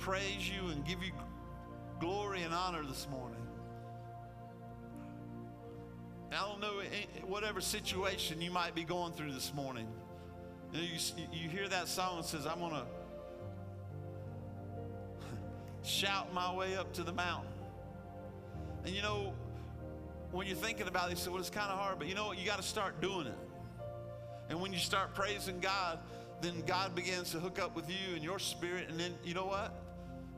praise you and give you glory and honor this morning. I don't know, eh, eh, whatever situation you might be going through this morning, you, know, you, you hear that song that says, I'm going to shout my way up to the mountain. And you know, when you're thinking about it, you say, well, it's kind of hard, but you know what? You got to start doing it. And when you start praising God, then God begins to hook up with you and your spirit. And then, you know what?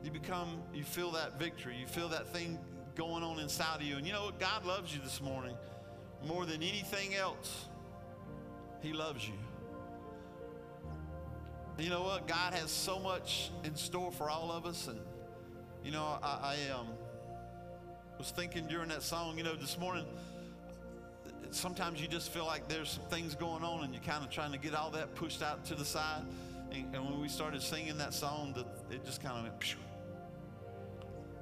You become, you feel that victory. You feel that thing going on inside of you. And you know what? God loves you this morning more than anything else. He loves you. You know what? God has so much in store for all of us. And, you know, I, I um, was thinking during that song, you know, this morning, sometimes you just feel like there's some things going on and you're kind of trying to get all that pushed out to the side. And, and when we started singing that song, it just kind of went.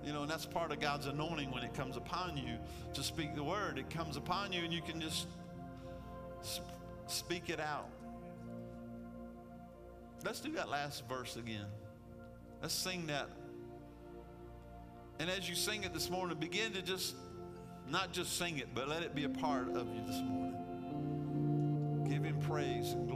You know, and that's part of God's anointing when it comes upon you to speak the word. It comes upon you and you can just sp- speak it out. Let's do that last verse again. Let's sing that and as you sing it this morning, begin to just not just sing it, but let it be a part of you this morning. Give him praise and glory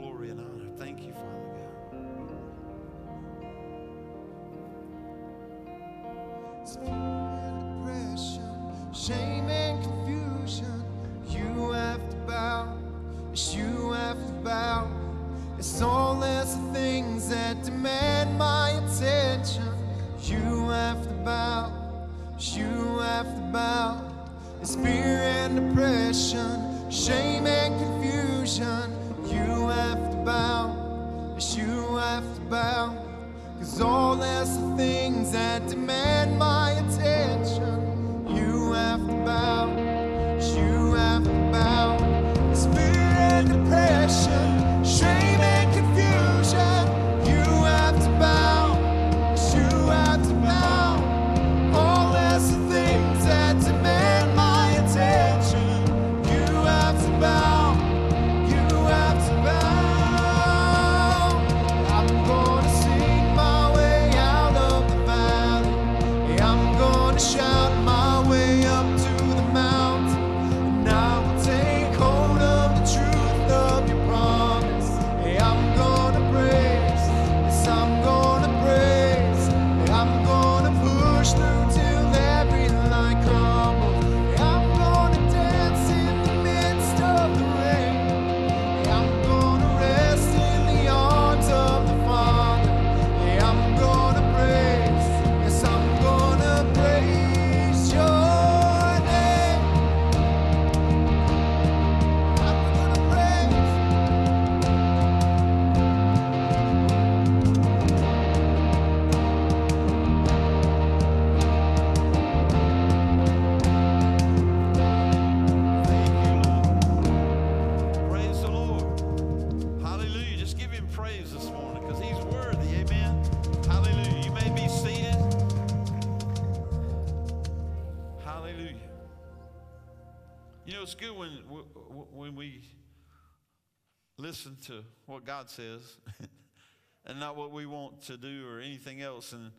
to what God says and not what we want to do or anything else. And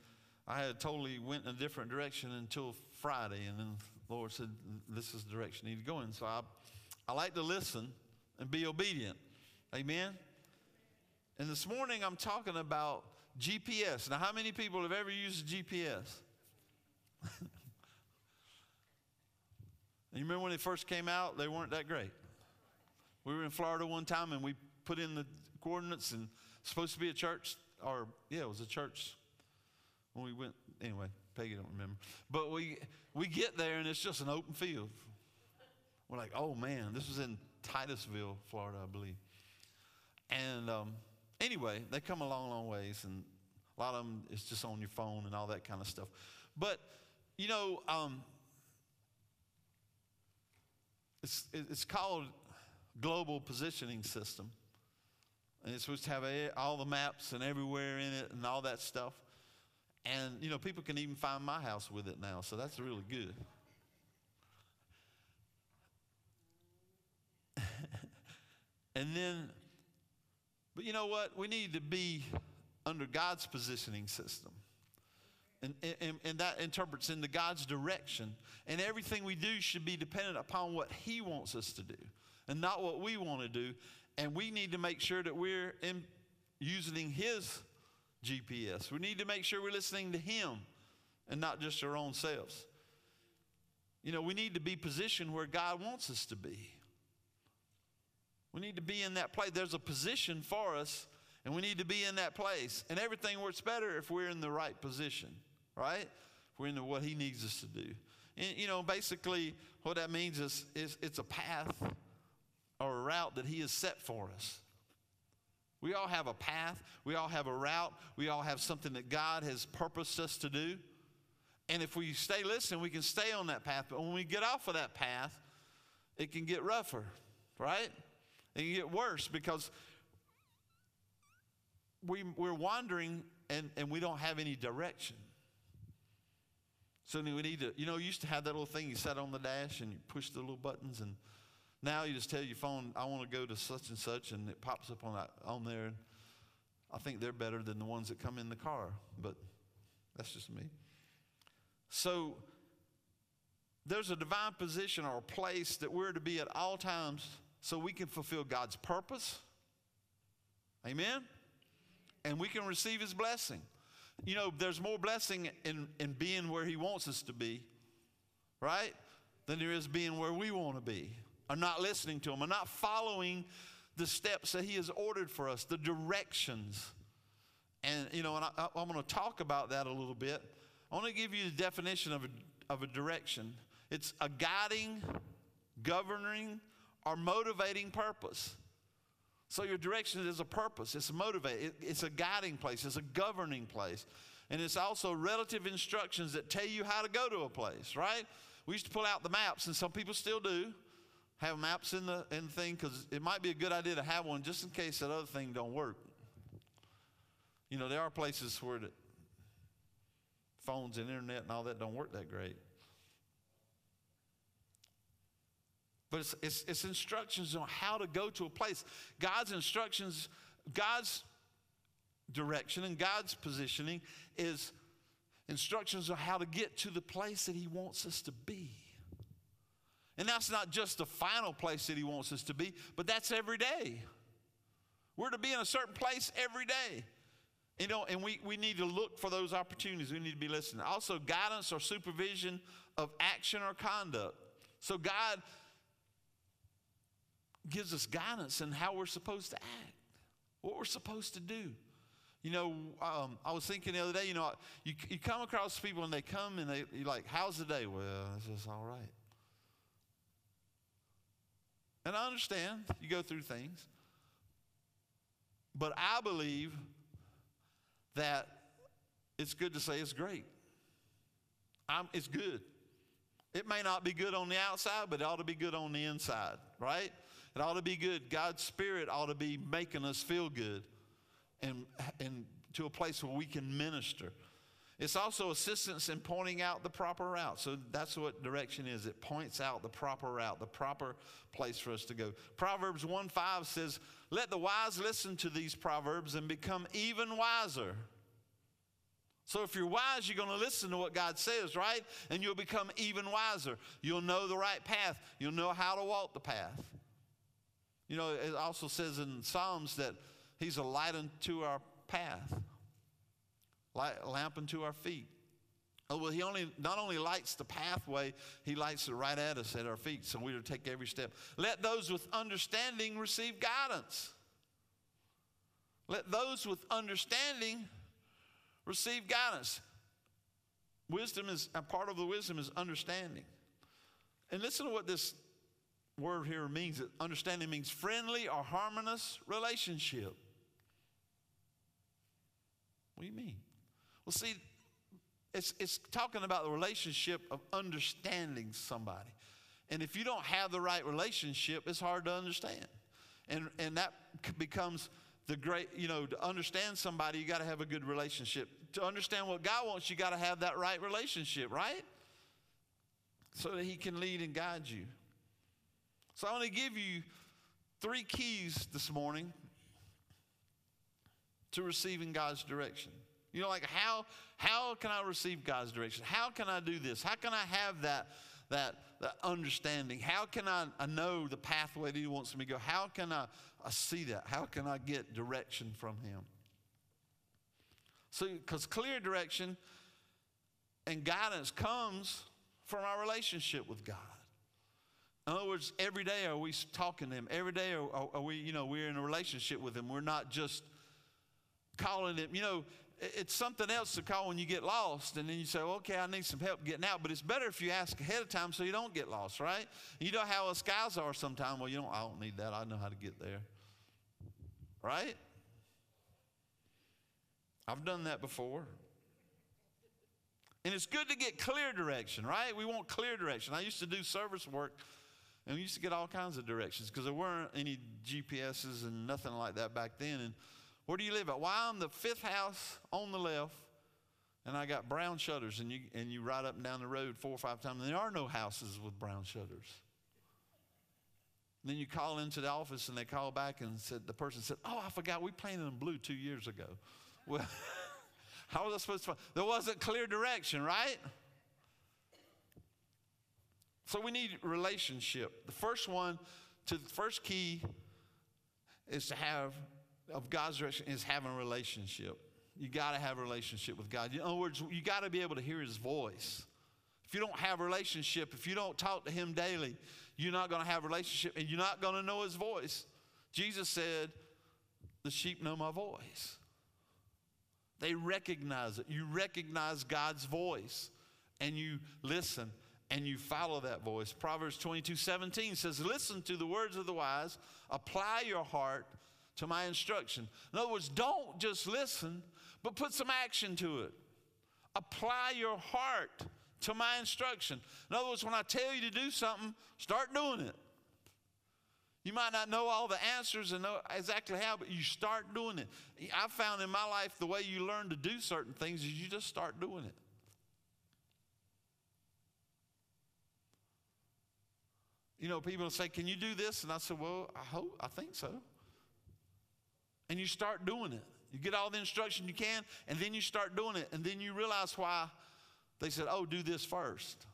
I had totally went in a different direction until Friday, and then the Lord said, "This is the direction you need to go in." So I, I like to listen and be obedient. Amen. And this morning I'm talking about GPS. Now, how many people have ever used GPS? you remember when they first came out? They weren't that great. We were in Florida one time and we put in the coordinates and supposed to be a church, or yeah, it was a church when we went. Anyway, Peggy don't remember. But we we get there and it's just an open field. We're like, oh man, this was in Titusville, Florida, I believe. And um, anyway, they come a long, long ways, and a lot of them is just on your phone and all that kind of stuff. But you know, um, it's it's called global positioning system. And it's supposed to have a, all the maps and everywhere in it and all that stuff. And, you know, people can even find my house with it now, so that's really good. and then, but you know what? We need to be under God's positioning system. And, and, and that interprets into God's direction. And everything we do should be dependent upon what He wants us to do and not what we want to do. And we need to make sure that we're in, using His GPS. We need to make sure we're listening to Him and not just our own selves. You know, we need to be positioned where God wants us to be. We need to be in that place. There's a position for us, and we need to be in that place. And everything works better if we're in the right position, right? If we're in what He needs us to do. And, you know, basically, what that means is, is it's a path or a route that He has set for us. We all have a path, we all have a route, we all have something that God has purposed us to do. And if we stay listening, we can stay on that path. But when we get off of that path, it can get rougher, right? It can get worse because we, we're wandering and, and we don't have any direction. So we need to, you know, you used to have that little thing you set on the dash and you push the little buttons, and now you just tell your phone, I want to go to such and such, and it pops up on, that, on there. I think they're better than the ones that come in the car, but that's just me. So there's a divine position or a place that we're to be at all times so we can fulfill God's purpose. Amen? And we can receive His blessing. You know, there's more blessing in, in being where He wants us to be, right? Than there is being where we want to be, or not listening to Him, or not following the steps that He has ordered for us, the directions. And, you know, and I, I'm going to talk about that a little bit. I want to give you the definition of a, of a direction it's a guiding, governing, or motivating purpose. So your direction is a purpose. It's a motivate. It, it's a guiding place. It's a governing place, and it's also relative instructions that tell you how to go to a place. Right? We used to pull out the maps, and some people still do have maps in the in the thing because it might be a good idea to have one just in case that other thing don't work. You know, there are places where the phones and internet and all that don't work that great. But it's, it's, it's, instructions on how to go to a place. God's instructions, God's direction, and God's positioning is instructions on how to get to the place that He wants us to be. And that's not just the final place that He wants us to be, but that's every day. We're to be in a certain place every day. You know, and we, we need to look for those opportunities. We need to be listening. Also, guidance or supervision of action or conduct. So, God gives us guidance in how we're supposed to act, what we're supposed to do. You know, um, I was thinking the other day, you know, you, you come across people and they come and they, you're like, how's the day? Well, it's just all right. And I understand you go through things. But I believe that it's good to say it's great. I'm, it's good. It may not be good on the outside, but it ought to be good on the inside, right? It ought to be good. God's Spirit ought to be making us feel good and, and to a place where we can minister. It's also assistance in pointing out the proper route. So that's what direction is. It points out the proper route, the proper place for us to go. Proverbs 1 5 says, Let the wise listen to these proverbs and become even wiser. So if you're wise, you're going to listen to what God says, right? And you'll become even wiser. You'll know the right path, you'll know how to walk the path. You know, it also says in Psalms that He's a light unto our path, light, lamp unto our feet. Oh, well, he only not only lights the pathway, he lights it right at us at our feet, so we're to take every step. Let those with understanding receive guidance. Let those with understanding receive guidance. Wisdom is a part of the wisdom is understanding. And listen to what this word here means. Understanding means friendly or harmonious relationship. What do you mean? Well, see, it's, it's talking about the relationship of understanding somebody. And if you don't have the right relationship, it's hard to understand. And, and that becomes the great, you know, to understand somebody, you got to have a good relationship. To understand what God wants, you got to have that right relationship, right? So that He can lead and guide you. So I want to give you three keys this morning to receiving God's direction. You know, like how how can I receive God's direction? How can I do this? How can I have that that, that understanding? How can I, I know the pathway that He wants me to go? How can I, I see that? How can I get direction from Him? So, because clear direction and guidance comes from our relationship with God. In other words, every day are we talking to Him. Every day are, are we, you know, we're in a relationship with Him. We're not just calling Him. You know, it's something else to call when you get lost and then you say okay i need some help getting out. But it's better if you ask ahead of time so you don't get lost right? You know how us guys are sometimes. Well you don't i don't need that. I know how to get there. Right? I've done that before. And it's good to get clear direction right? We want clear direction. I used to do service work and we used to get all kinds of directions because there weren't any gps's and nothing like that back then and where do you live at? Well, I'm the fifth house on the left, and I got brown shutters, and you, and you ride up and down the road four or five times, and there are no houses with brown shutters. And then you call into the office, and they call back and said, the person said, Oh, I forgot, we painted them blue two years ago. Well, how was I supposed to? There wasn't clear direction, right? So we need relationship. The first one, to the first key is to have of God's direction is having a relationship. You got to have a relationship with God. In other words, you got to be able to hear His voice. If you don't have a relationship, if you don't talk to Him daily, you're not going to have a relationship and you're not going to know His voice. Jesus said, The sheep know my voice. They recognize it. You recognize God's voice and you listen and you follow that voice. Proverbs 22 17 says, Listen to the words of the wise, apply your heart to my instruction. In other words, don't just listen, but put some action to it. Apply your heart to my instruction. In other words, when I tell you to do something, start doing it. You might not know all the answers and know exactly how, but you start doing it. I found in my life the way you learn to do certain things is you just start doing it. You know, people say, Can you do this? And I said, Well, I hope, I think so and you start doing it. You get all the instruction you can, and then you start doing it, and then you realize why they said, Oh, do this first.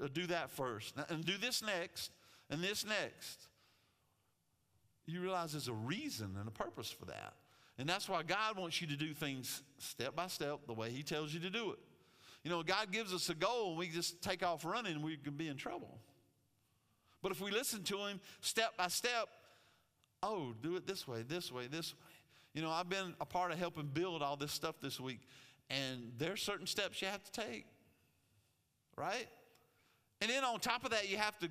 Or do that first. And do this next, and this next. You realize there's a reason and a purpose for that. And that's why God wants you to do things step by step the way He tells you to do it. You know, God gives us a goal and we just take off running, we can be in trouble. But if we listen to Him step by step, oh, do it this way, this way, this way. You know, I've been a part of helping build all this stuff this week, and there's certain steps you have to take, right? And then on top of that, you have to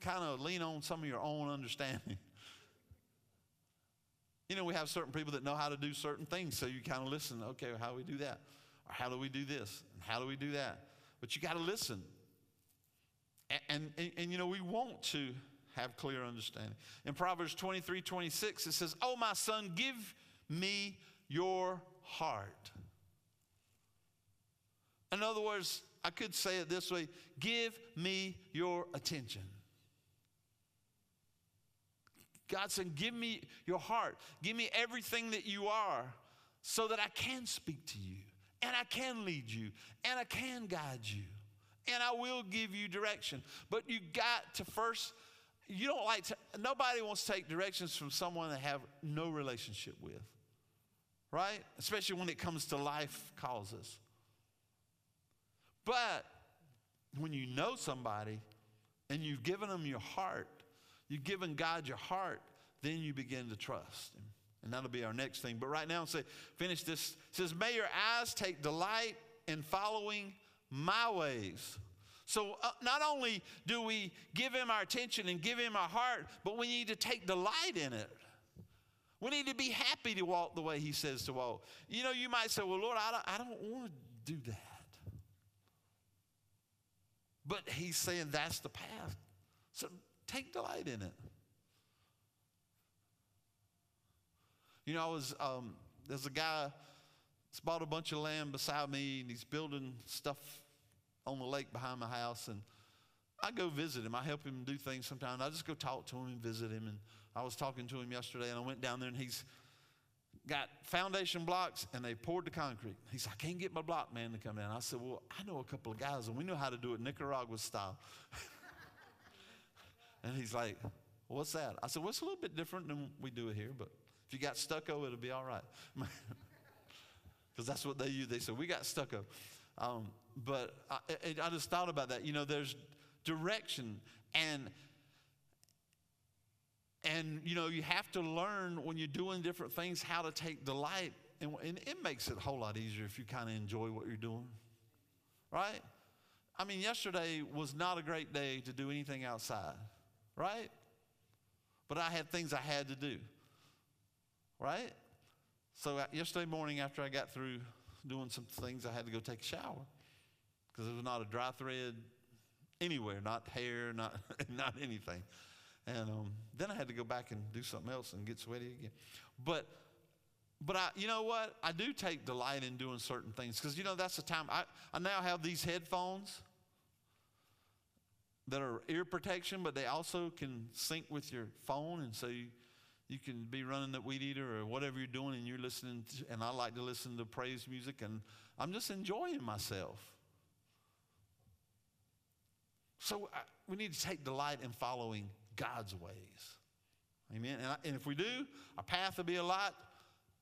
kind of lean on some of your own understanding. you know, we have certain people that know how to do certain things, so you kind of listen, okay, how do we do that? Or how do we do this? And how do we do that? But you got to listen. And, and, and, you know, we want to have clear understanding. In Proverbs 23 26, it says, Oh, my son, give me your heart. In other words, I could say it this way give me your attention. God said, Give me your heart. Give me everything that you are so that I can speak to you and I can lead you and I can guide you and I will give you direction. But you got to first you don't like to, nobody wants to take directions from someone they have no relationship with, right? Especially when it comes to life causes. But when you know somebody and you've given them your heart, you've given God your heart, then you begin to trust Him. And that'll be our next thing. But right now, say, finish this. It says, May your eyes take delight in following my ways. So uh, not only do we give him our attention and give him our heart, but we need to take delight in it. We need to be happy to walk the way he says to walk. You know, you might say, well, Lord, I don't, I don't want to do that. But he's saying that's the path. So take delight in it. You know, I was, um, there's a guy that's bought a bunch of land beside me and he's building stuff on the lake behind my house, and I go visit him. I help him do things sometimes. I just go talk to him and visit him. And I was talking to him yesterday, and I went down there, and he's got foundation blocks and they poured the concrete. He said, I can't get my block man to come down. I said, Well, I know a couple of guys and we know how to do it Nicaragua style. and he's like, What's that? I said, Well, it's a little bit different than we do it here, but if you got stucco, it'll be all right. Because that's what they use. They said, We got stucco. Um, but I, I just thought about that. You know, there's direction and and you know you have to learn when you're doing different things how to take delight and, and it makes it a whole lot easier if you kind of enjoy what you're doing right? I mean yesterday was not a great day to do anything outside right? But i had things i had to do right? So uh, yesterday morning after i got through doing some things i had to go take a shower because there was not a dry thread anywhere not hair not not anything and um, then I had to go back and do something else and get sweaty again. But, but I, you know what? I do take delight in doing certain things because, you know, that's the time. I, I now have these headphones that are ear protection, but they also can sync with your phone. And so you, you can be running the weed eater or whatever you're doing and you're listening to, and I like to listen to praise music and I'm just enjoying myself. So I, we need to take delight in following God's ways. Amen. And, I, and if we do, our path will be a lot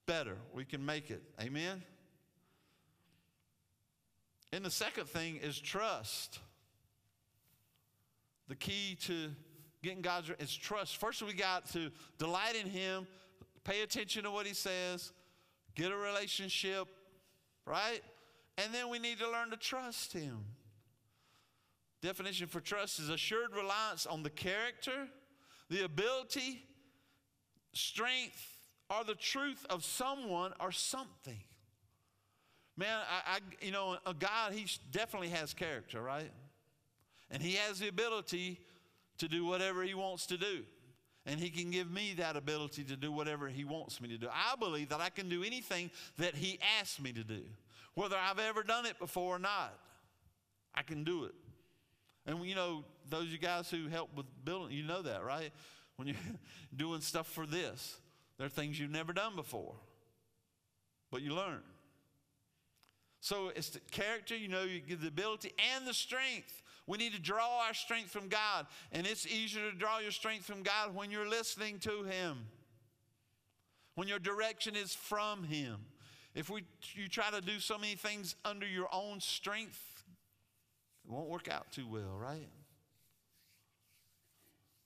better. We can make it. Amen. And the second thing is trust. The key to getting God's is trust. First, we got to delight in Him, pay attention to what He says, get a relationship, right? And then we need to learn to trust Him. Definition for trust is assured reliance on the character, the ability, strength, or the truth of someone or something. Man, I, I you know, a God, he definitely has character, right? And he has the ability to do whatever he wants to do. And he can give me that ability to do whatever he wants me to do. I believe that I can do anything that he asks me to do, whether I've ever done it before or not. I can do it. And you know, those of you guys who help with building, you know that, right? When you're doing stuff for this, there are things you've never done before, but you learn. So it's the character, you know, you give the ability and the strength. We need to draw our strength from God. And it's easier to draw your strength from God when you're listening to Him, when your direction is from Him. If we, you try to do so many things under your own strength, it won't work out too well, right?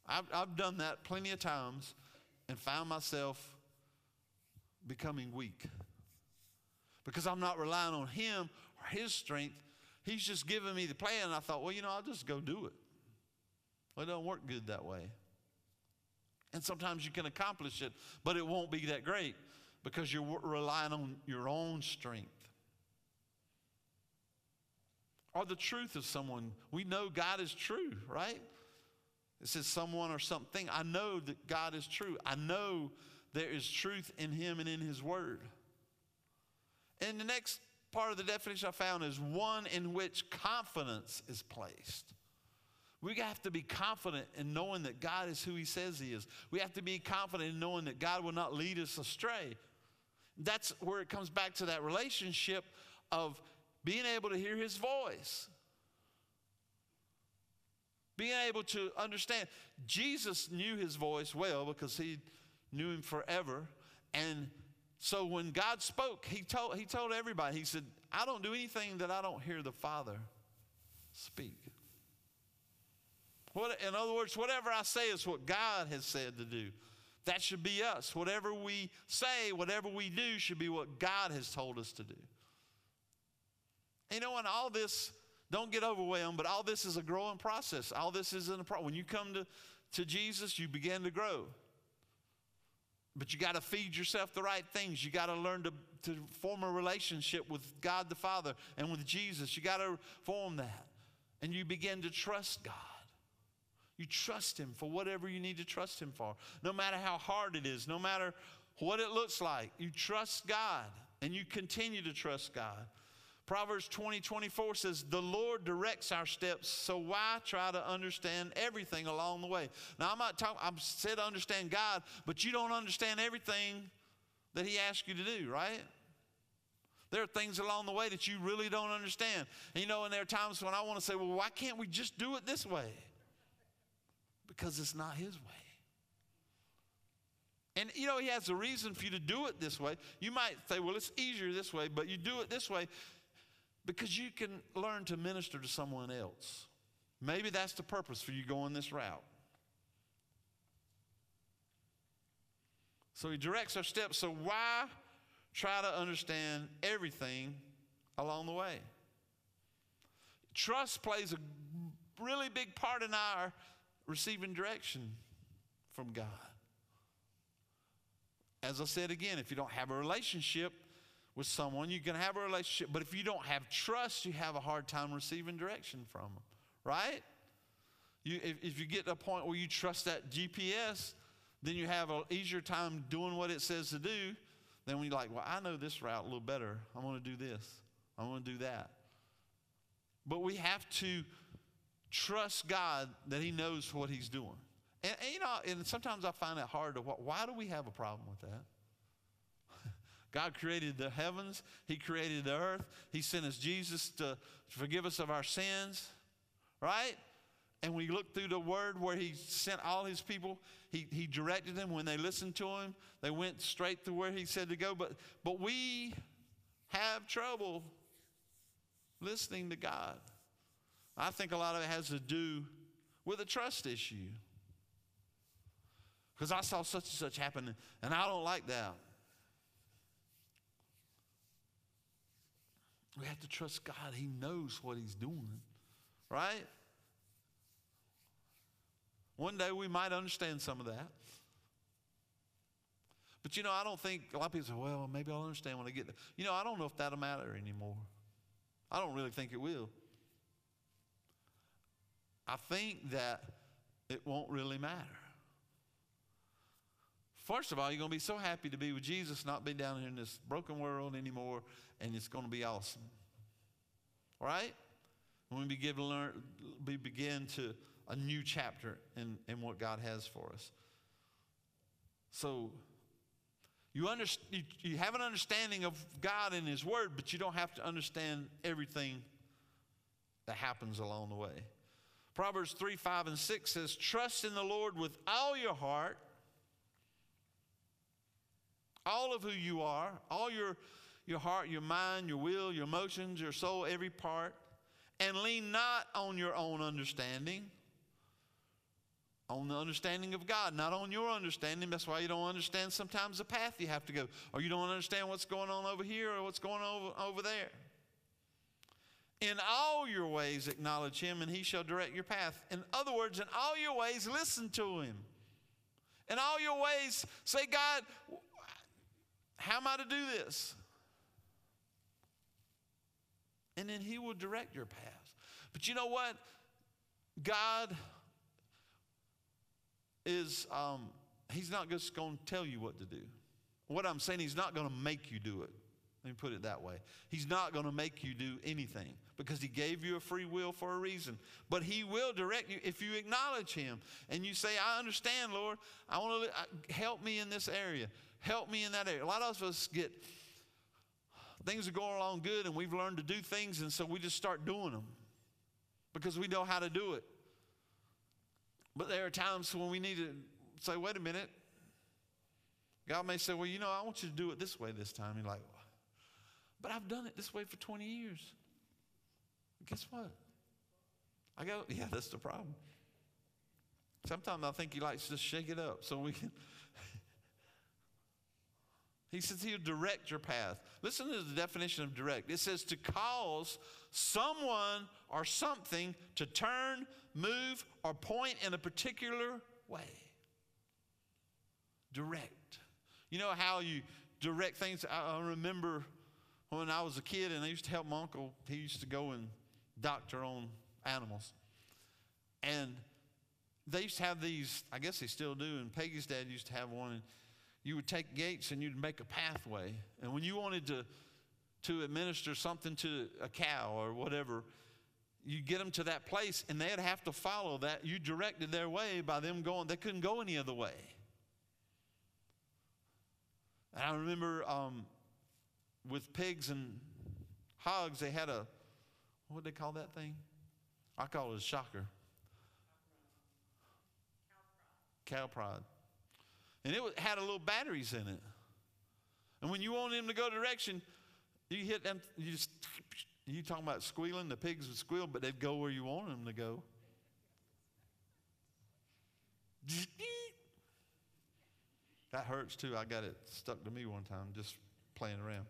I've, I've done that plenty of times and found myself becoming weak because I'm not relying on Him or His strength. He's just giving me the plan. I thought, well, you know, I'll just go do it. Well, it don't work good that way. And sometimes you can accomplish it, but it won't be that great because you're relying on your own strength or the truth of someone. We know God is true, right? It says someone or something. I know that God is true. I know there is truth in Him and in His Word. And the next part of the definition I found is one in which confidence is placed. We have to be confident in knowing that God is who He says He is. We have to be confident in knowing that God will not lead us astray. That's where it comes back to that relationship of being able to hear his voice, being able to understand. Jesus knew his voice well because he knew him forever. And so when God spoke, he told, he told everybody, he said, I don't do anything that I don't hear the Father speak. What, in other words, whatever I say is what God has said to do. That should be us. Whatever we say, whatever we do, should be what God has told us to do. You know, and all this, don't get overwhelmed, but all this is a growing process. All this isn't a problem. When you come to, to Jesus, you begin to grow. But you got to feed yourself the right things. You got to learn to, to form a relationship with God the Father and with Jesus. You got to form that. And you begin to trust God. You trust Him for whatever you need to trust Him for. No matter how hard it is, no matter what it looks like, you trust God and you continue to trust God. Proverbs 20, 24 says, The Lord directs our steps, so why try to understand everything along the way? Now, I'm not talking, I'm said understand God, but you don't understand everything that He asks you to do, right? There are things along the way that you really don't understand. And you know, and there are times when I want to say, well, why can't we just do it this way? Because it's not His way. And you know, He has a reason for you to do it this way. You might say, well, it's easier this way, but you do it this way because you can learn to minister to someone else. Maybe that's the purpose for you going this route. So he directs our steps. So why try to understand everything along the way? Trust plays a really big part in our receiving direction from God. As I said again, if you don't have a relationship with someone, you can have a relationship, but if you don't have trust, you have a hard time receiving direction from them, right? You, if, if you get to a point where you trust that GPS, then you have an easier time doing what it says to do than when you're like, well, I know this route a little better. I'm going to do this. I'm going to do that. But we have to trust God that He knows what He's doing. And, and you know, and sometimes I find it hard to, why do we have a problem with that? God created the heavens, He created the earth, He sent us Jesus to forgive us of our sins, right? And we look through the word where he sent all his people, he, he directed them. When they listened to him, they went straight to where he said to go. But, but we have trouble listening to God. I think a lot of it has to do with a trust issue. Because I saw such and such happen, and I don't like that. We have to trust God. He knows what He's doing, right? One day we might understand some of that. But you know, I don't think a lot of people say, well, maybe I'll understand when I get there. You know, I don't know if that'll matter anymore. I don't really think it will. I think that it won't really matter. First of all, you're going to be so happy to be with Jesus, not be down here in this broken world anymore, and it's going to be awesome. All right? When we begin to learn, we begin to a new chapter in, in what God has for us. So, you, under, you, you have an understanding of God and His Word, but you don't have to understand everything that happens along the way. Proverbs 3 5 and 6 says, Trust in the Lord with all your heart, all of who you are, all your, your heart, your mind, your will, your emotions, your soul, every part, and lean not on your own understanding on the understanding of God, not on your understanding. That's why you don't understand sometimes the path you have to go, or you don't understand what's going on over here or what's going on over, over there. In all your ways, acknowledge Him, and He shall direct your path. In other words, in all your ways, listen to Him. In all your ways, say, God, how am I to do this? And then He will direct your path. But you know what? God is um, he's not just going to tell you what to do. What I'm saying, he's not going to make you do it. Let me put it that way. He's not going to make you do anything because he gave you a free will for a reason. But he will direct you if you acknowledge him and you say, I understand, Lord. I want to help me in this area. Help me in that area. A lot of us get things are going along good and we've learned to do things and so we just start doing them because we know how to do it. But there are times when we need to say, wait a minute. God may say, well, you know, I want you to do it this way this time. You're like, but I've done it this way for 20 years. Guess what? I go, yeah, that's the problem. Sometimes I think he likes to shake it up so we can. He says he'll direct your path. Listen to the definition of direct. It says to cause someone or something to turn, move, or point in a particular way. Direct. You know how you direct things? I remember when I was a kid and I used to help my uncle, he used to go and doctor on animals. And they used to have these, I guess they still do, and Peggy's dad used to have one. And you would take gates and you'd make a pathway. And when you wanted to, to administer something to a cow or whatever, you'd get them to that place and they'd have to follow that. You directed their way by them going, they couldn't go any other way. And I remember um, with pigs and hogs, they had a, what did they call that thing? I call it a shocker. Cow prod. And it had a little batteries in it. And when you want them to go direction, you hit them, you just, you talking about squealing, the pigs would squeal, but they'd go where you want them to go. That hurts too. I got it stuck to me one time just playing around.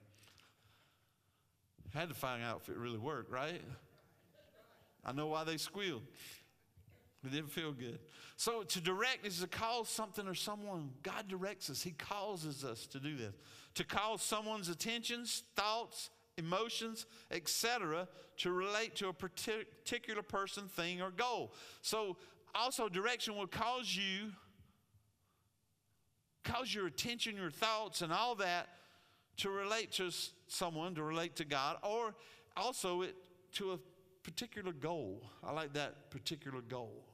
Had to find out if it really worked, right? I know why they squealed. It didn't feel good. So to direct is to cause something or someone. God directs us. He causes us to do this. To cause someone's attentions, thoughts, emotions, etc., to relate to a particular person, thing, or goal. So also direction will cause you, cause your attention, your thoughts, and all that to relate to someone, to relate to God, or also it to a particular goal. I like that particular goal.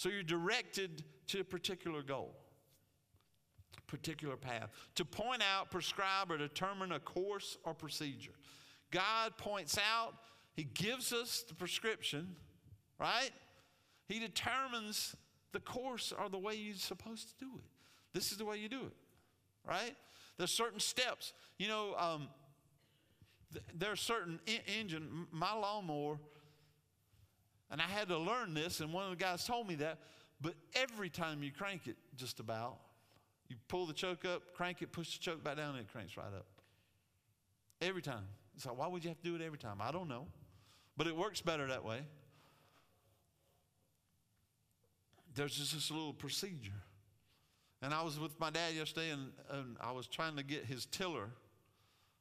So you're directed to a particular goal, particular path, to point out, prescribe, or determine a course or procedure. God points out, He gives us the prescription, right? He determines the course or the way you're supposed to do it. This is the way you do it, right? There's certain steps. You know, um, th- there are certain engine. My lawnmower and I had to learn this, and one of the guys told me that. But every time you crank it, just about, you pull the choke up, crank it, push the choke back down, and it cranks right up. Every time. So why would you have to do it every time? I don't know. But it works better that way. There's just this little procedure. And I was with my dad yesterday, and, and I was trying to get his tiller.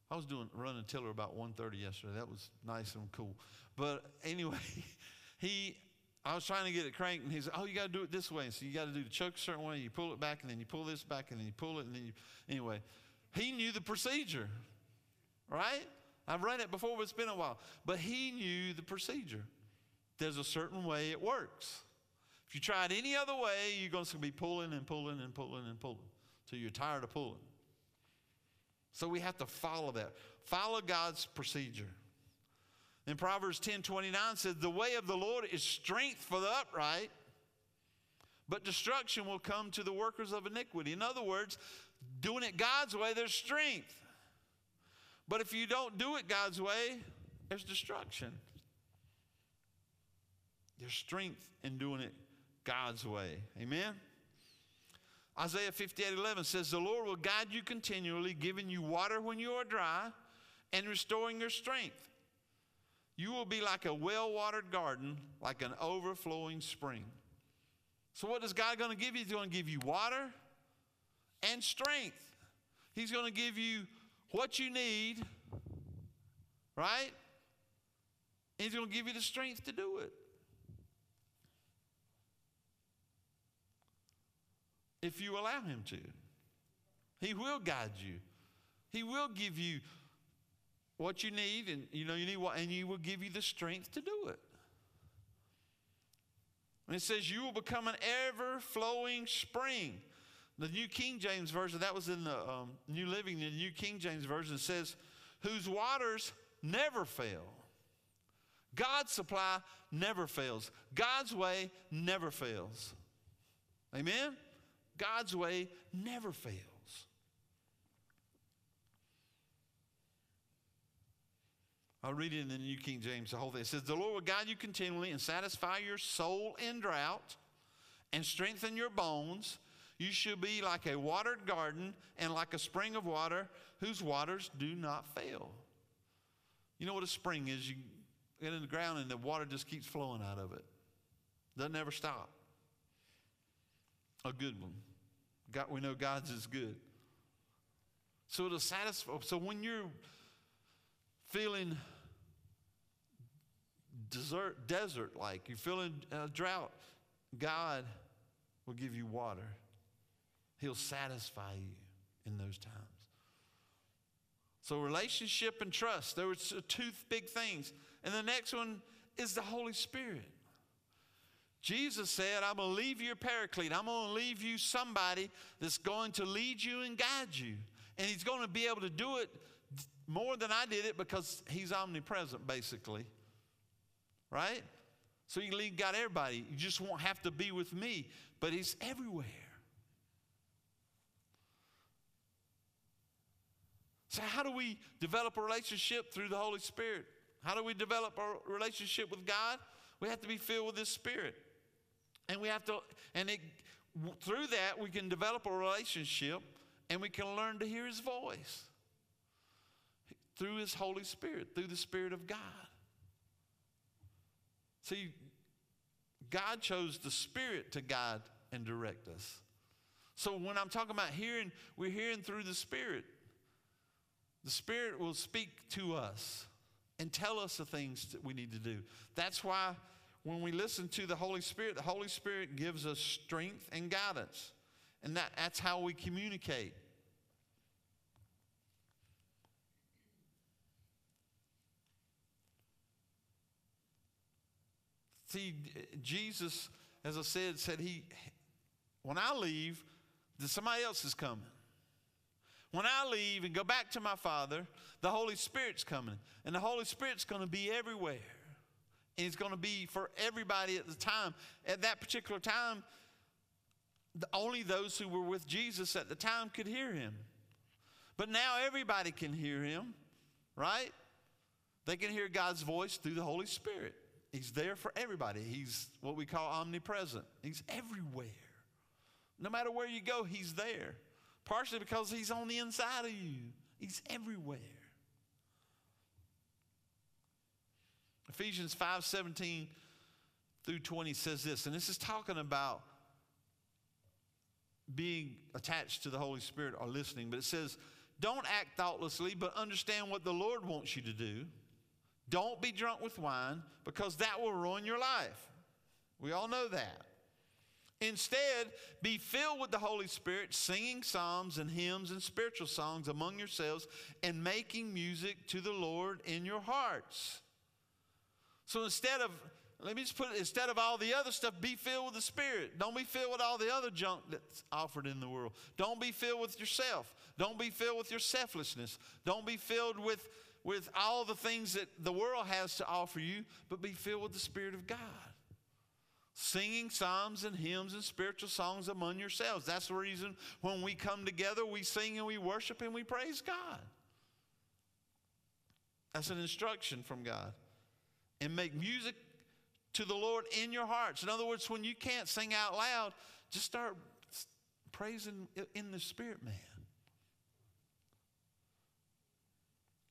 I was doing running tiller about 1.30 yesterday. That was nice and cool. But anyway, he, I was trying to get it cranked, and he said, "Oh, you got to do it this way." And So you got to do the choke a certain way. You pull it back, and then you pull this back, and then you pull it, and then you. Anyway, he knew the procedure, right? I've run it before, but it's been a while. But he knew the procedure. There's a certain way it works. If you try it any other way, you're going to be pulling and pulling and pulling and pulling till you're tired of pulling. So we have to follow that. Follow God's procedure. In Proverbs 10 29 says, The way of the Lord is strength for the upright, but destruction will come to the workers of iniquity. In other words, doing it God's way, there's strength. But if you don't do it God's way, there's destruction. There's strength in doing it God's way. Amen? Isaiah 58 11 says, The Lord will guide you continually, giving you water when you are dry and restoring your strength. You will be like a well watered garden, like an overflowing spring. So, what is God going to give you? He's going to give you water and strength. He's going to give you what you need, right? He's going to give you the strength to do it. If you allow Him to, He will guide you, He will give you what you need, and you know you need what, and you will give you the strength to do it. And it says, You will become an ever flowing spring. The New King James Version, that was in the um, New Living, the New King James Version says, Whose waters never fail. God's supply never fails. God's way never fails. Amen? God's way never fails. I'll read it in the New King James, the whole thing. It says, The Lord will guide you continually and satisfy your soul in drought and strengthen your bones. You shall be like a watered garden and like a spring of water whose waters do not fail. You know what a spring is? You get in the ground and the water just keeps flowing out of it. Doesn't ever stop. A good one. God, we know God's is good. So it'll satisfy. So when you're feeling desert, desert like, you're feeling a drought, God will give you water. He'll satisfy you in those times. So, relationship and trust, there were two big things. And the next one is the Holy Spirit. Jesus said, I'm going to leave you a paraclete. I'm going to leave you somebody that's going to lead you and guide you. And he's going to be able to do it more than I did it because he's omnipresent, basically. Right? So you lead God everybody. You just won't have to be with me, but he's everywhere. So, how do we develop a relationship through the Holy Spirit? How do we develop a relationship with God? We have to be filled with His Spirit. And we have to, and it, through that, we can develop a relationship and we can learn to hear His voice through His Holy Spirit, through the Spirit of God. See, God chose the Spirit to guide and direct us. So when I'm talking about hearing, we're hearing through the Spirit. The Spirit will speak to us and tell us the things that we need to do. That's why when we listen to the Holy Spirit, the Holy Spirit gives us strength and guidance. And that, that's how we communicate. See, Jesus, as I said, said he, when I leave, somebody else is coming. When I leave and go back to my Father, the Holy Spirit's coming. And the Holy Spirit's going to be everywhere. And He's going to be for everybody at the time. At that particular time, only those who were with Jesus at the time could hear Him. But now everybody can hear Him, right? They can hear God's voice through the Holy Spirit. He's there for everybody. He's what we call omnipresent. He's everywhere. No matter where you go, He's there. Partially because He's on the inside of you, He's everywhere. Ephesians 5 17 through 20 says this, and this is talking about being attached to the Holy Spirit or listening, but it says, Don't act thoughtlessly, but understand what the Lord wants you to do. Don't be drunk with wine because that will ruin your life. We all know that. Instead, be filled with the Holy Spirit, singing psalms and hymns and spiritual songs among yourselves and making music to the Lord in your hearts. So instead of, let me just put it, instead of all the other stuff, be filled with the Spirit. Don't be filled with all the other junk that's offered in the world. Don't be filled with yourself. Don't be filled with your selflessness. Don't be filled with with all the things that the world has to offer you, but be filled with the Spirit of God. Singing psalms and hymns and spiritual songs among yourselves. That's the reason when we come together, we sing and we worship and we praise God. That's an instruction from God. And make music to the Lord in your hearts. In other words, when you can't sing out loud, just start praising in the Spirit, man.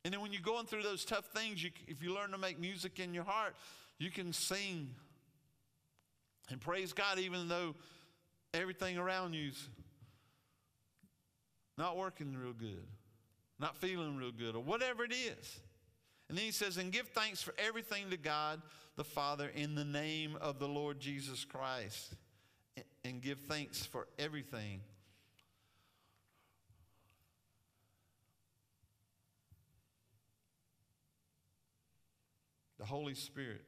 And then when you're going through those tough things, you, if you learn to make music in your heart, you can sing and praise God even though everything around you's not working real good, not feeling real good, or whatever it is. And then he says, and give thanks for everything to God the Father in the name of the Lord Jesus Christ. And give thanks for everything Holy Spirit.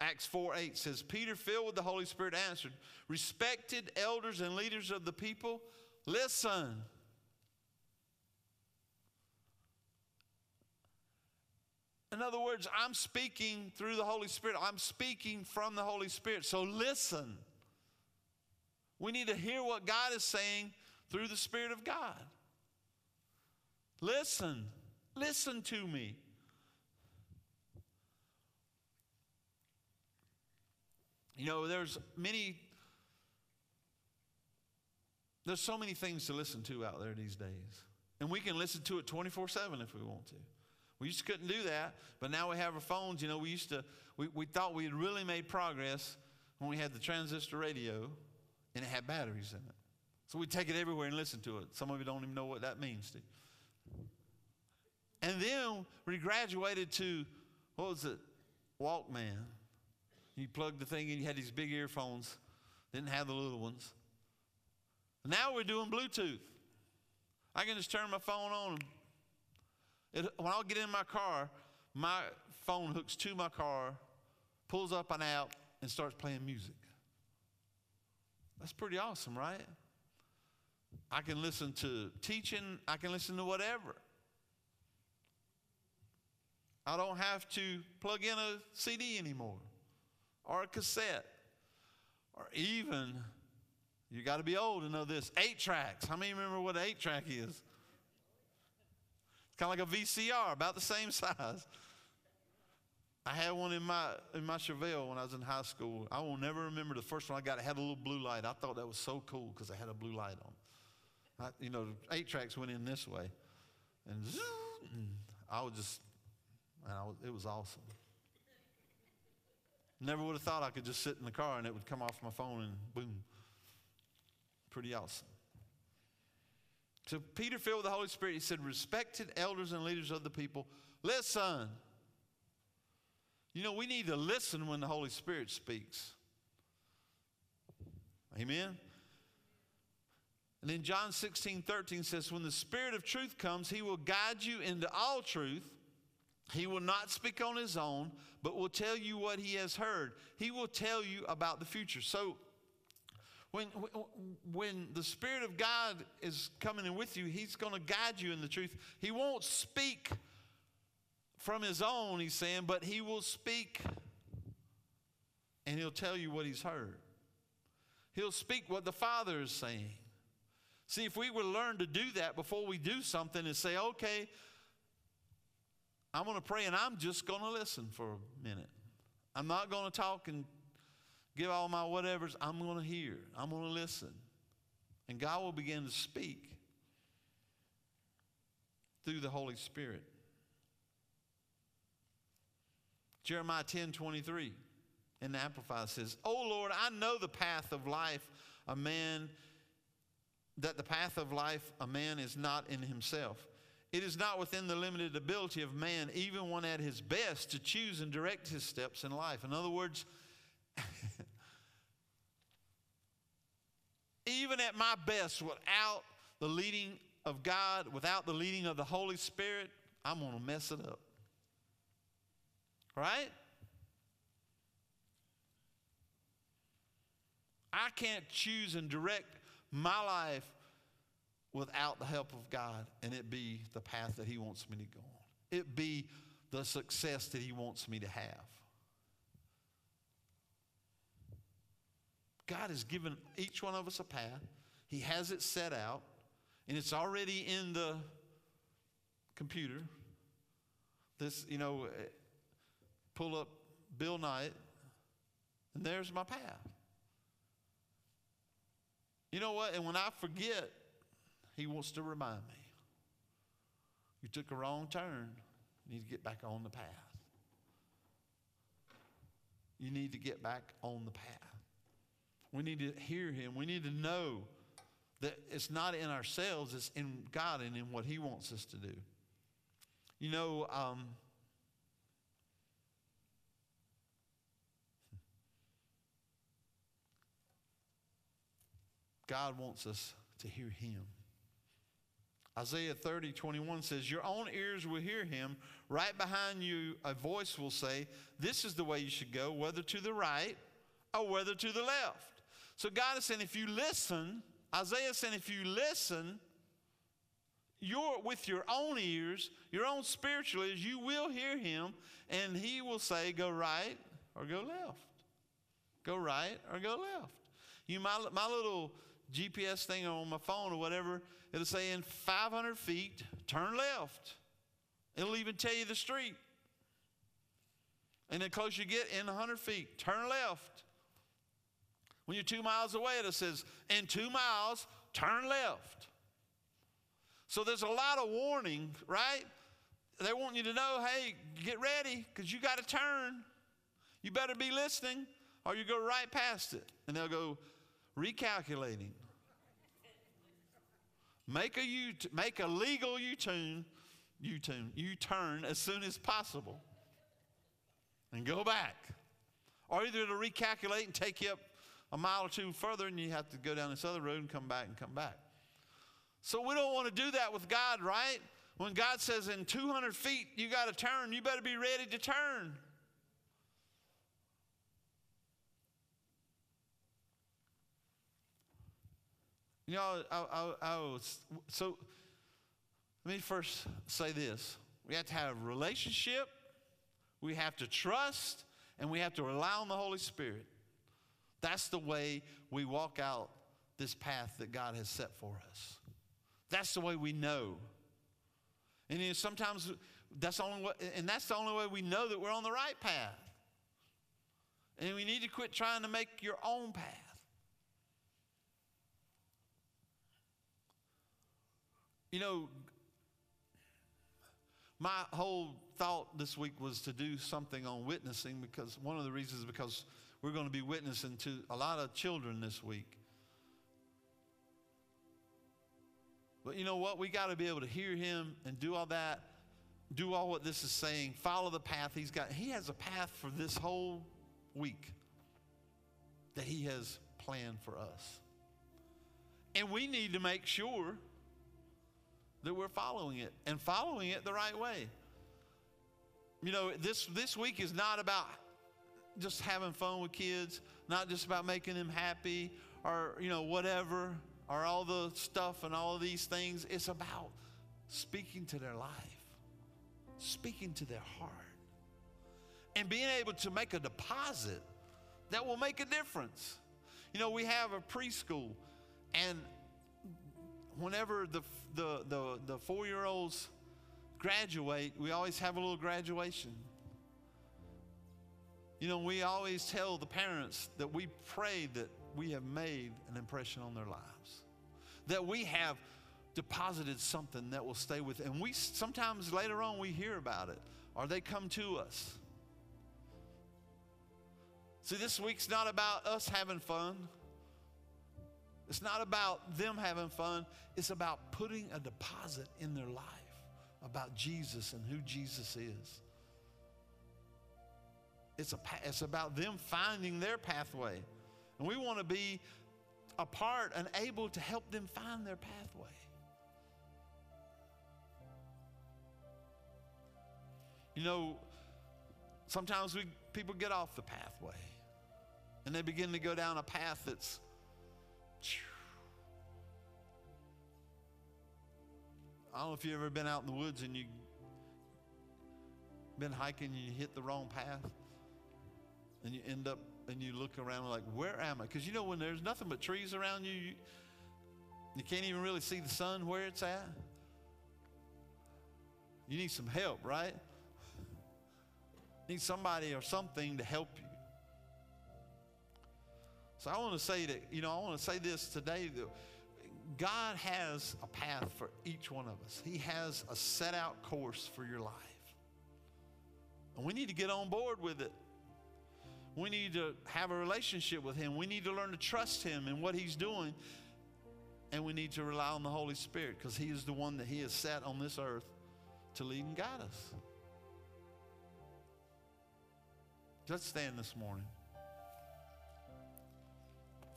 Acts 4 8 says, Peter, filled with the Holy Spirit, answered, Respected elders and leaders of the people, listen. In other words, I'm speaking through the Holy Spirit. I'm speaking from the Holy Spirit. So listen. We need to hear what God is saying through the Spirit of God. Listen. Listen to me. You know, there's many, there's so many things to listen to out there these days. And we can listen to it 24 7 if we want to. We just couldn't do that, but now we have our phones. You know, we used to, we, we thought we had really made progress when we had the transistor radio and it had batteries in it. So we take it everywhere and listen to it. Some of you don't even know what that means. To. And then we graduated to, what was it? Walkman. You plugged the thing in, you had these big earphones, didn't have the little ones. Now we're doing Bluetooth. I can just turn my phone on. It, when I get in my car, my phone hooks to my car, pulls up an app, and starts playing music. That's pretty awesome, right? I can listen to teaching, I can listen to whatever. I don't have to plug in a CD anymore or a cassette or even, you got to be old to know this, eight tracks. How many remember what an eight track is? It's kind of like a VCR, about the same size. I had one in my in my Chevelle when I was in high school. I will never remember the first one I got. It had a little blue light. I thought that was so cool because it had a blue light on. I, you know, eight tracks went in this way, and, zoom, and I was just, and I was, it was awesome. Never would have thought I could just sit in the car and it would come off my phone and boom. Pretty awesome. So Peter, filled with the Holy Spirit, he said, "Respected elders and leaders of the people, listen." You know, we need to listen when the Holy Spirit speaks. Amen? And then John 16, 13 says, When the Spirit of truth comes, he will guide you into all truth. He will not speak on his own, but will tell you what he has heard. He will tell you about the future. So, when, when the Spirit of God is coming in with you, He's going to guide you in the truth. He won't speak from his own, he's saying, but he will speak and he'll tell you what he's heard. He'll speak what the Father is saying. See, if we would learn to do that before we do something and say, okay, I'm going to pray and I'm just going to listen for a minute. I'm not going to talk and give all my whatevers. I'm going to hear, I'm going to listen. And God will begin to speak through the Holy Spirit. Jeremiah 10 23 in the Amplified says, Oh Lord, I know the path of life a man, that the path of life a man is not in himself. It is not within the limited ability of man, even one at his best, to choose and direct his steps in life. In other words, even at my best, without the leading of God, without the leading of the Holy Spirit, I'm going to mess it up. Right? I can't choose and direct my life without the help of God and it be the path that He wants me to go on. It be the success that He wants me to have. God has given each one of us a path. He has it set out, and it's already in the computer. This, you know, eh, pull up Bill Knight, and there's my path. You know what? And when I forget, he wants to remind me. You took a wrong turn. You need to get back on the path. You need to get back on the path. We need to hear him. We need to know that it's not in ourselves, it's in God and in what he wants us to do. You know, um, God wants us to hear Him. Isaiah 30, 21 says, Your own ears will hear him. Right behind you, a voice will say, This is the way you should go, whether to the right or whether to the left. So God is saying, if you listen, Isaiah is saying, if you listen, your, with your own ears, your own spiritual ears, you will hear him, and he will say, Go right or go left. Go right or go left. You, my, my little GPS thing on my phone or whatever, it'll say in 500 feet, turn left. It'll even tell you the street. And the closer you get in 100 feet, turn left. When you're two miles away, it says, in two miles, turn left. So there's a lot of warning, right? They want you to know, hey, get ready because you got to turn. You better be listening or you go right past it. And they'll go recalculating. Make a U, make a legal U-turn, U-turn, U-turn as soon as possible, and go back. Or either to recalculate and take you up a mile or two further, and you have to go down this other road and come back and come back. So we don't want to do that with God, right? When God says in 200 feet you got to turn, you better be ready to turn. You know, I, I, I was, so let me first say this. We have to have a relationship, we have to trust, and we have to rely on the Holy Spirit. That's the way we walk out this path that God has set for us. That's the way we know. And you know, sometimes that's the only way, and that's the only way we know that we're on the right path. And we need to quit trying to make your own path. You know, my whole thought this week was to do something on witnessing because one of the reasons is because we're going to be witnessing to a lot of children this week. But you know what? We got to be able to hear him and do all that, do all what this is saying, follow the path he's got. He has a path for this whole week that he has planned for us. And we need to make sure that we're following it and following it the right way. You know, this, this week is not about just having fun with kids, not just about making them happy or, you know, whatever, or all the stuff and all of these things. It's about speaking to their life, speaking to their heart, and being able to make a deposit that will make a difference. You know, we have a preschool, and whenever the, the, the, the four year olds graduate, we always have a little graduation. You know, we always tell the parents that we pray that we have made an impression on their lives, that we have deposited something that will stay with. And we sometimes later on we hear about it, or they come to us. See, this week's not about us having fun. It's not about them having fun. It's about putting a deposit in their life about Jesus and who Jesus is. It's, a, it's about them finding their pathway. And we want to be a part and able to help them find their pathway. You know, sometimes we, people get off the pathway and they begin to go down a path that's I don't know if you've ever been out in the woods and you've been hiking and you hit the wrong path and you end up and you look around like, where am I? Because you know when there's nothing but trees around you, you, you can't even really see the sun where it's at. You need some help, right? need somebody or something to help you. So I want to say that, you know, I want to say this today that God has a path for each one of us. He has a set out course for your life. And we need to get on board with it. We need to have a relationship with Him. We need to learn to trust Him in what He's doing. And we need to rely on the Holy Spirit because He is the one that He has set on this earth to lead and guide us. Let's stand this morning.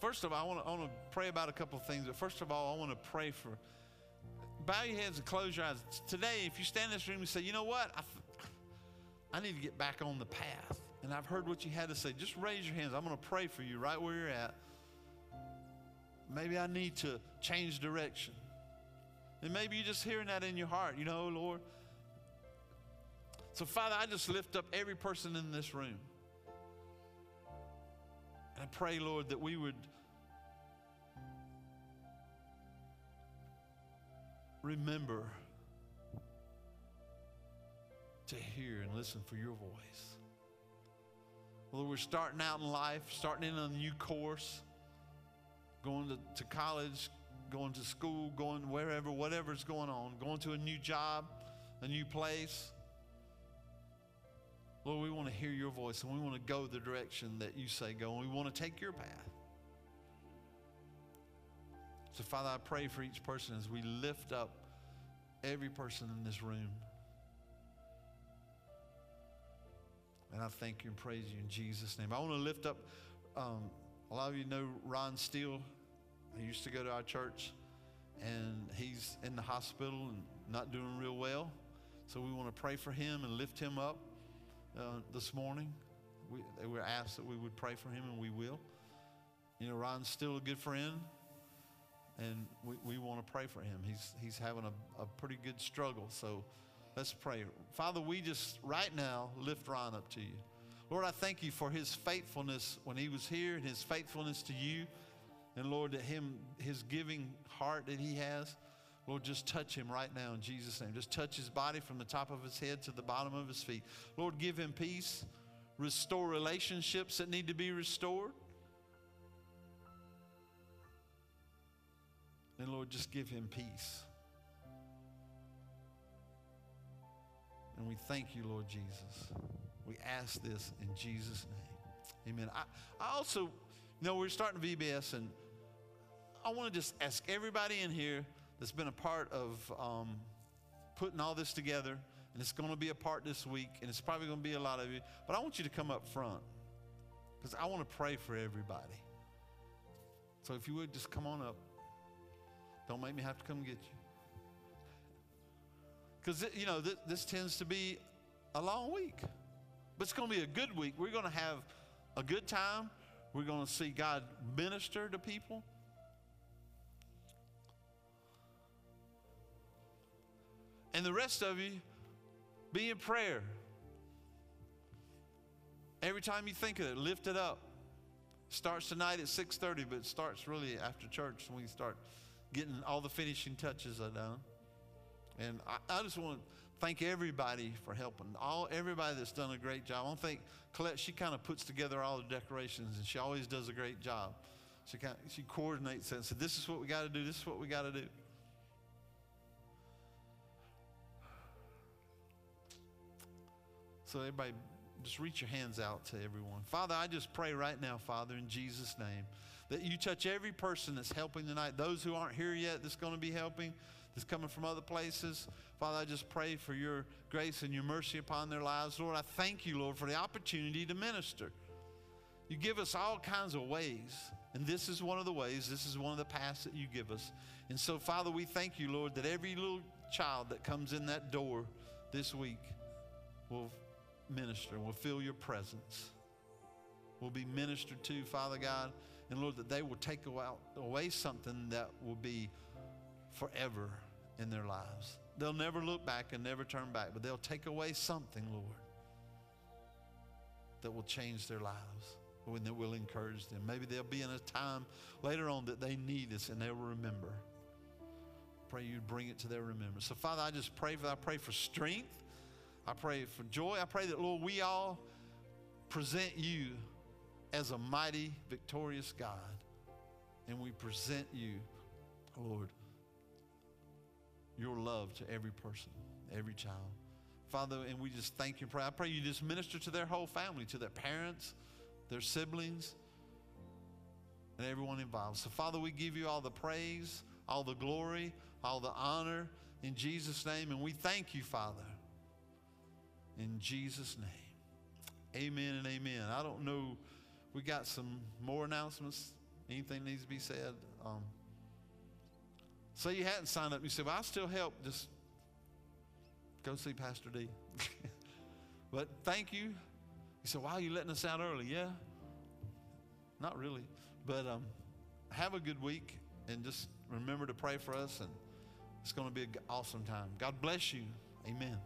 First of all, I want to, I pray about a couple of things. But first of all, I want to pray for. Bow your heads and close your eyes. Today, if you stand in this room and say, you know what? I, I need to get back on the path. And I've heard what you had to say. Just raise your hands. I'm going to pray for you right where you're at. Maybe I need to change direction. And maybe you're just hearing that in your heart. You know, oh, Lord. So, Father, I just lift up every person in this room. And I pray, Lord, that we would remember to hear and listen for your voice. Lord, we're starting out in life, starting in a new course, going to, to college, going to school, going wherever, whatever's going on, going to a new job, a new place. Lord, we want to hear your voice and we want to go the direction that you say go, and we want to take your path. So, Father, I pray for each person as we lift up every person in this room. And I thank you and praise you in Jesus' name. I want to lift up, um, a lot of you know Ron Steele. He used to go to our church, and he's in the hospital and not doing real well. So we want to pray for him and lift him up uh, this morning. We, they were asked that we would pray for him, and we will. You know, Ron's still a good friend. And we, we want to pray for him. He's, he's having a, a pretty good struggle. So let's pray. Father, we just right now lift Ron up to you. Lord, I thank you for his faithfulness when he was here and his faithfulness to you. And Lord, that him, his giving heart that he has, Lord, just touch him right now in Jesus' name. Just touch his body from the top of his head to the bottom of his feet. Lord, give him peace. Restore relationships that need to be restored. And Lord, just give him peace. And we thank you, Lord Jesus. We ask this in Jesus' name. Amen. I, I also, you know, we're starting VBS, and I want to just ask everybody in here that's been a part of um, putting all this together, and it's going to be a part this week, and it's probably going to be a lot of you, but I want you to come up front because I want to pray for everybody. So if you would just come on up. Don't make me have to come get you. Because, you know, th- this tends to be a long week. But it's going to be a good week. We're going to have a good time. We're going to see God minister to people. And the rest of you, be in prayer. Every time you think of it, lift it up. Starts tonight at 6:30, but it starts really after church when we start getting all the finishing touches are done. And I, I just want to thank everybody for helping. All everybody that's done a great job. I want to thank Colette. She kind of puts together all the decorations, and she always does a great job. She kind of, she coordinates it and said, "This is what we got to do. This is what we got to do." So everybody, just reach your hands out to everyone. Father, I just pray right now, Father, in Jesus' name that you touch every person that's helping tonight, those who aren't here yet that's going to be helping, that's coming from other places. Father, I just pray for your grace and your mercy upon their lives. Lord, I thank you, Lord, for the opportunity to minister. You give us all kinds of ways, and this is one of the ways, this is one of the paths that you give us. And so, Father, we thank you, Lord, that every little child that comes in that door this week will minister, will feel your presence, will be ministered to, Father God. And Lord, that they will take away something that will be forever in their lives. They'll never look back and never turn back, but they'll take away something, Lord, that will change their lives, when that will encourage them. Maybe they'll be in a time later on that they need this and they'll remember. Pray you bring it to their remembrance. So, Father, I just pray for I pray for strength. I pray for joy. I pray that, Lord, we all present you as a mighty, victorious God. And we present you, Lord, your love to every person, every child. Father, and we just thank you and pray. I pray you just minister to their whole family, to their parents, their siblings, and everyone involved. So, Father, we give you all the praise, all the glory, all the honor in Jesus' name. And we thank you, Father, in Jesus' name. Amen and amen. I don't know we got some more announcements. Anything needs to be said? Um, say you hadn't signed up. You said, "Well, I still help." Just go see Pastor D. but thank you. You said, "Why are you letting us out early?" Yeah. Not really, but um, have a good week and just remember to pray for us. And it's going to be an awesome time. God bless you. Amen.